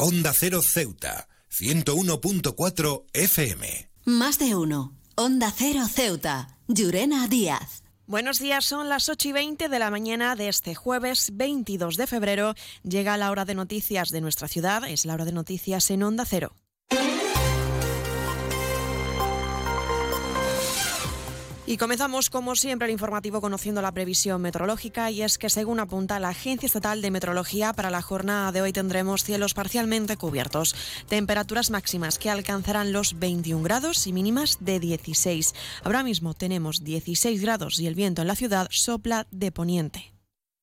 Onda Cero Ceuta, 101.4 FM. Más de uno. Onda Cero Ceuta, Llurena Díaz. Buenos días, son las 8 y 20 de la mañana de este jueves 22 de febrero. Llega la hora de noticias de nuestra ciudad, es la hora de noticias en Onda Cero. Y comenzamos, como siempre, el informativo conociendo la previsión meteorológica y es que, según apunta la Agencia Estatal de Meteorología, para la jornada de hoy tendremos cielos parcialmente cubiertos, temperaturas máximas que alcanzarán los 21 grados y mínimas de 16. Ahora mismo tenemos 16 grados y el viento en la ciudad sopla de poniente.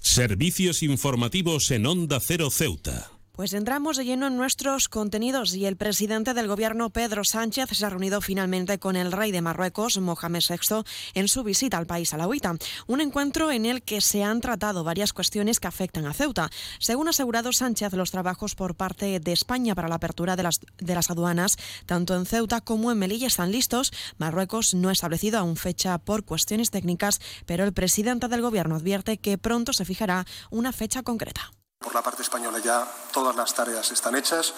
Servicios informativos en Onda Cero Ceuta. Pues entramos de lleno en nuestros contenidos y el presidente del gobierno Pedro Sánchez se ha reunido finalmente con el rey de Marruecos, Mohamed VI, en su visita al país alawita. Un encuentro en el que se han tratado varias cuestiones que afectan a Ceuta. Según ha asegurado Sánchez, los trabajos por parte de España para la apertura de las, de las aduanas, tanto en Ceuta como en Melilla, están listos. Marruecos no ha establecido aún fecha por cuestiones técnicas, pero el presidente del gobierno advierte que pronto se fijará una fecha concreta. Por la parte española ya todas las tareas están hechas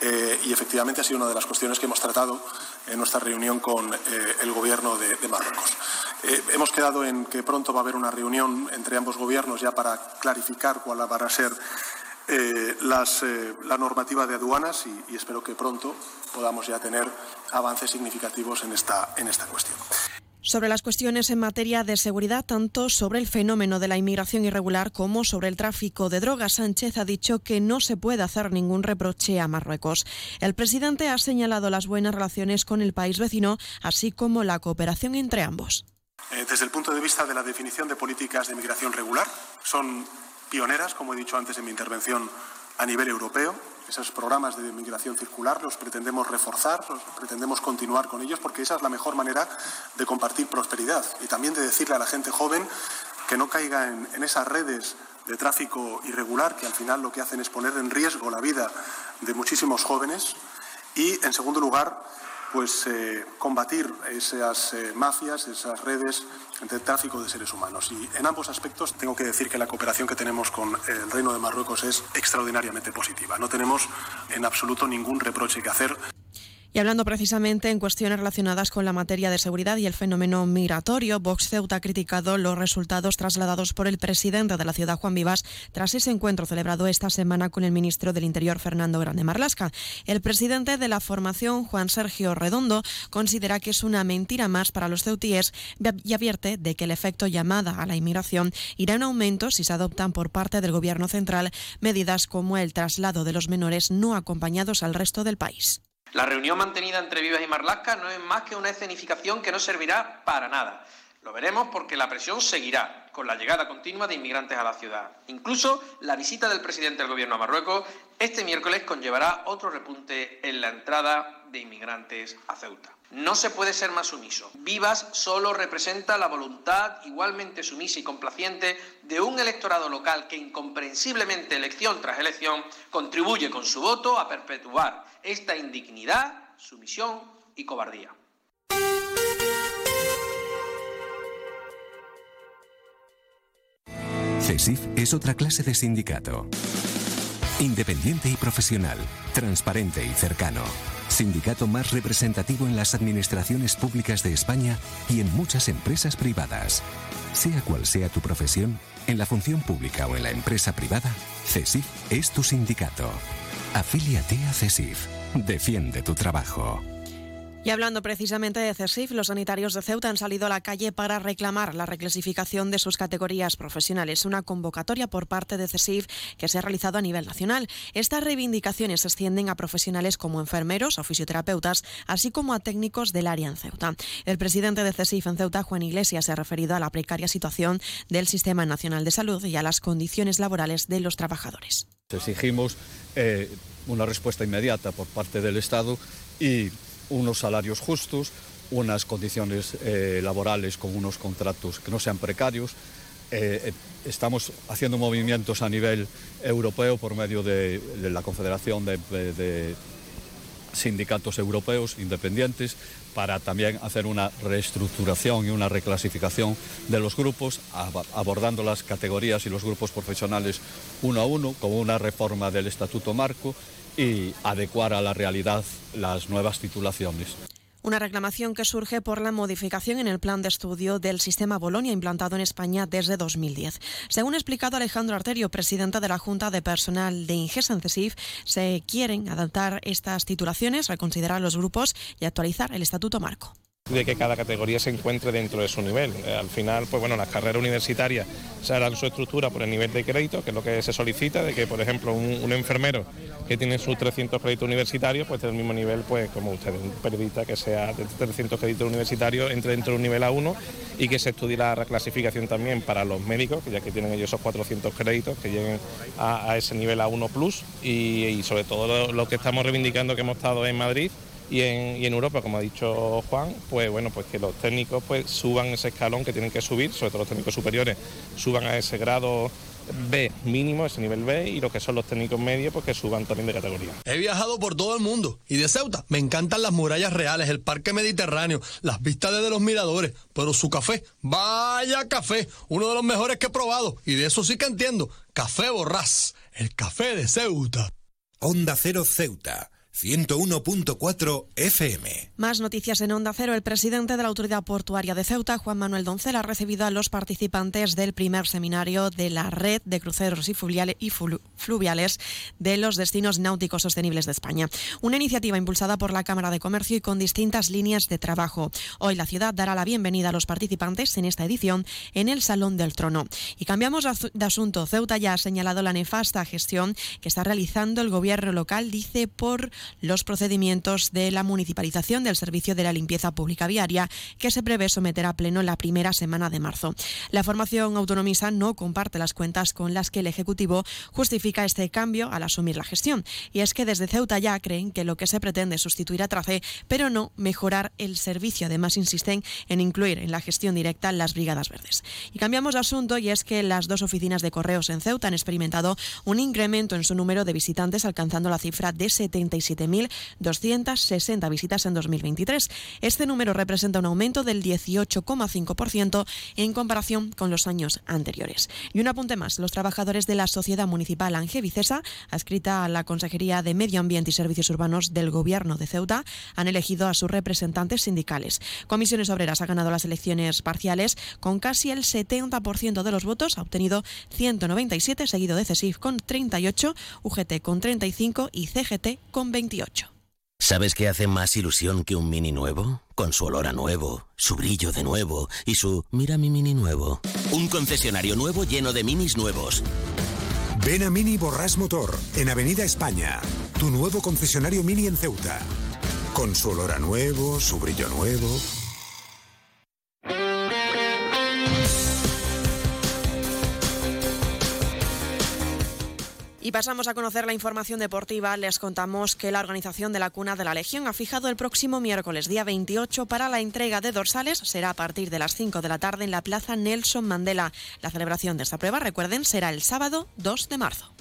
eh, y efectivamente ha sido una de las cuestiones que hemos tratado en nuestra reunión con eh, el gobierno de, Marruecos. Eh, hemos quedado en que pronto va a haber una reunión entre ambos gobiernos ya para clarificar cuál va a ser la normativa de aduanas y, y, espero que pronto podamos ya tener avances significativos en esta, en esta cuestión sobre las cuestiones en materia de seguridad, tanto sobre el fenómeno de la inmigración irregular como sobre el tráfico de drogas. Sánchez ha dicho que no se puede hacer ningún reproche a Marruecos. El presidente ha señalado las buenas relaciones con el país vecino, así como la cooperación entre ambos. Eh, desde el punto de vista de la definición de políticas de inmigración regular, son pioneras, como he dicho antes en mi intervención, a nivel europeo. Esos programas de migración circular los pretendemos reforzar, los pretendemos continuar con ellos porque esa es la mejor manera de compartir prosperidad y también de decirle a la gente joven que no caiga en, en esas redes de tráfico irregular que al final lo que hacen es poner en riesgo la vida de muchísimos jóvenes. Y, en segundo lugar, pues eh, combatir esas eh, mafias, esas redes de tráfico de seres humanos. Y en ambos aspectos tengo que decir que la cooperación que tenemos con el Reino de Marruecos es extraordinariamente positiva. No tenemos en absoluto ningún reproche que hacer. Y hablando precisamente en cuestiones relacionadas con la materia de seguridad y el fenómeno migratorio, Vox Ceuta ha criticado los resultados trasladados por el presidente de la ciudad, Juan Vivas, tras ese encuentro celebrado esta semana con el ministro del Interior, Fernando Grande Marlasca. El presidente de la formación, Juan Sergio Redondo, considera que es una mentira más para los ceutíes y advierte de que el efecto llamada a la inmigración irá en aumento si se adoptan por parte del Gobierno central medidas como el traslado de los menores no acompañados al resto del país. La reunión mantenida entre Vivas y Marlasca no es más que una escenificación que no servirá para nada. Lo veremos porque la presión seguirá con la llegada continua de inmigrantes a la ciudad. Incluso la visita del presidente del Gobierno a Marruecos este miércoles conllevará otro repunte en la entrada de inmigrantes a Ceuta. No se puede ser más sumiso. Vivas solo representa la voluntad igualmente sumisa y complaciente de un electorado local que incomprensiblemente elección tras elección contribuye con su voto a perpetuar esta indignidad, sumisión y cobardía. CESIF es otra clase de sindicato. Independiente y profesional, transparente y cercano sindicato más representativo en las administraciones públicas de España y en muchas empresas privadas. Sea cual sea tu profesión, en la función pública o en la empresa privada, CESIF es tu sindicato. Afíliate a CESIF. Defiende tu trabajo. Y hablando precisamente de CESIF, los sanitarios de Ceuta han salido a la calle para reclamar la reclasificación de sus categorías profesionales, una convocatoria por parte de CESIF que se ha realizado a nivel nacional. Estas reivindicaciones se extienden a profesionales como enfermeros o fisioterapeutas, así como a técnicos del área en Ceuta. El presidente de CESIF en Ceuta, Juan Iglesias, se ha referido a la precaria situación del Sistema Nacional de Salud y a las condiciones laborales de los trabajadores. Exigimos eh, una respuesta inmediata por parte del Estado y unos salarios justos, unas condiciones eh, laborales con unos contratos que no sean precarios. Eh, eh, estamos haciendo movimientos a nivel europeo por medio de, la Confederación de, sindicatos europeos independientes para también hacer una reestructuración y una reclasificación de los grupos, abordando las categorías y los grupos profesionales uno a uno, como una reforma del Estatuto Marco y adecuar a la realidad las nuevas titulaciones. Una reclamación que surge por la modificación en el plan de estudio del sistema Bolonia implantado en España desde 2010. Según ha explicado Alejandro Arterio, presidente de la Junta de Personal de Ingesa se quieren adaptar estas titulaciones, reconsiderar los grupos y actualizar el estatuto marco de que cada categoría se encuentre dentro de su nivel. Eh, al final, pues bueno, las carreras universitarias se harán su estructura por el nivel de crédito, que es lo que se solicita, de que, por ejemplo, un, enfermero que tiene sus 300 créditos universitarios, pues del mismo nivel, pues como usted, un periodista que sea de 300 créditos universitarios, entre dentro de un nivel A1 y que se estudie la reclasificación también para los médicos, que ya que tienen ellos esos 400 créditos, que lleguen a, ese nivel A1 plus y, sobre todo lo que estamos reivindicando que hemos estado en Madrid y en, Europa, como ha dicho Juan, pues bueno, pues que los técnicos pues suban ese escalón que tienen que subir, sobre todo los técnicos superiores, suban a ese grado B mínimo, ese nivel B, y lo que son los técnicos medios, pues que suban también de categoría. He viajado por todo el mundo y de Ceuta me encantan las murallas reales, el parque mediterráneo, las vistas desde los miradores, pero su café, vaya café, uno de los mejores que he probado, y de eso sí que entiendo, Café Borrás, el café de Ceuta. Onda Cero Ceuta 101.4 FM. Más noticias en Onda Cero. El presidente de la Autoridad Portuaria de Ceuta, Juan Manuel Doncel, ha recibido a los participantes del primer seminario de la red de cruceros y fluviales de los destinos náuticos sostenibles de España. Una iniciativa impulsada por la Cámara de Comercio y con distintas líneas de trabajo. Hoy la ciudad dará la bienvenida a los participantes en esta edición en el Salón del Trono. Y cambiamos de asunto. Ceuta ya ha señalado la nefasta gestión que está realizando el gobierno local, dice, por los procedimientos de la municipalización del servicio de la limpieza pública viaria que se prevé someter a pleno la primera semana de marzo. La formación autonomisa no comparte las cuentas con las que el Ejecutivo justifica este cambio al asumir la gestión. Y es que desde Ceuta ya creen que lo que se pretende es sustituir a Trace, pero no mejorar el servicio. Además, insisten en incluir en la gestión directa las brigadas verdes. Y cambiamos de asunto y es que las dos oficinas de correos en Ceuta han experimentado un incremento en su número de visitantes, alcanzando la cifra de 77 7.260 visitas en 2023. Este número representa un aumento del 18,5% en comparación con los años anteriores. Y un apunte más, los trabajadores de la Sociedad Municipal Ángel Vicesa, adscrita a la Consejería de Medio Ambiente y Servicios Urbanos del Gobierno de Ceuta, han elegido a sus representantes sindicales. Comisiones Obreras ha ganado las elecciones parciales con casi el 70% de los votos, ha obtenido 197, seguido de CESIF con 38, UGT con 35 y CGT con 20. ¿Sabes qué hace más ilusión que un mini nuevo? Con su olor a nuevo, su brillo de nuevo y su mira mi mini nuevo. Un concesionario nuevo lleno de minis nuevos. Ven a Mini Borras Motor, en Avenida España. Tu nuevo concesionario Mini en Ceuta. Con su olor a nuevo, su brillo nuevo. Y pasamos a conocer la información deportiva. Les contamos que la organización de la Cuna de la Legión ha fijado el próximo miércoles, día 28, para la entrega de dorsales. Será a partir de las 5 de la tarde en la Plaza Nelson Mandela. La celebración de esta prueba, recuerden, será el sábado 2 de marzo.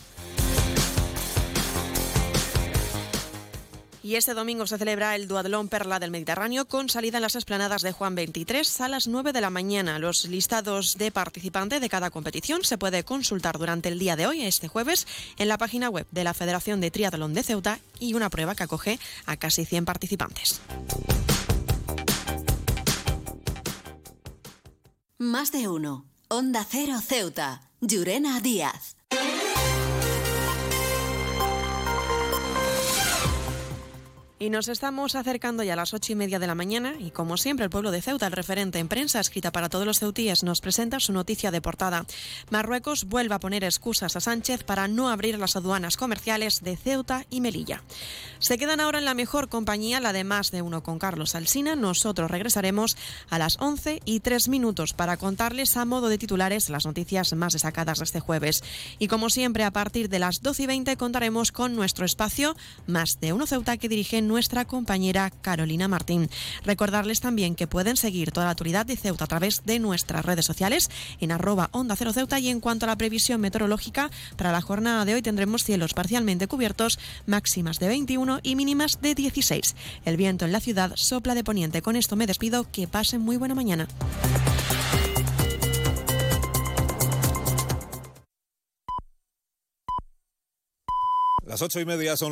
Y este domingo se celebra el Duatlón Perla del Mediterráneo con salida en las esplanadas de Juan 23 a las 9 de la mañana. Los listados de participantes de cada competición se puede consultar durante el día de hoy, este jueves, en la página web de la Federación de Triatlón de Ceuta y una prueba que acoge a casi 100 participantes. Más de uno. Onda Cero Ceuta. Llurena Díaz. Y nos estamos acercando ya a las ocho y media de la mañana y como siempre el pueblo de Ceuta, el referente en prensa escrita para todos los ceutíes, nos presenta su noticia de portada. Marruecos vuelve a poner excusas a Sánchez para no abrir las aduanas comerciales de Ceuta y Melilla. Se quedan ahora en la mejor compañía, la de más de uno con Carlos Alsina. Nosotros regresaremos a las once y tres minutos para contarles a modo de titulares las noticias más destacadas de este jueves. Y como siempre, a partir de las doce y veinte contaremos con nuestro espacio Más de uno Ceuta que dirigen nuestra compañera Carolina Martín. Recordarles también que pueden seguir toda la actualidad de Ceuta a través de nuestras redes sociales en arroba onda cero Ceuta y en cuanto a la previsión meteorológica, para la jornada de hoy tendremos cielos parcialmente cubiertos, máximas de 21 y mínimas de 16. El viento en la ciudad sopla de poniente. Con esto me despido, que pasen muy buena mañana. Las ocho y media son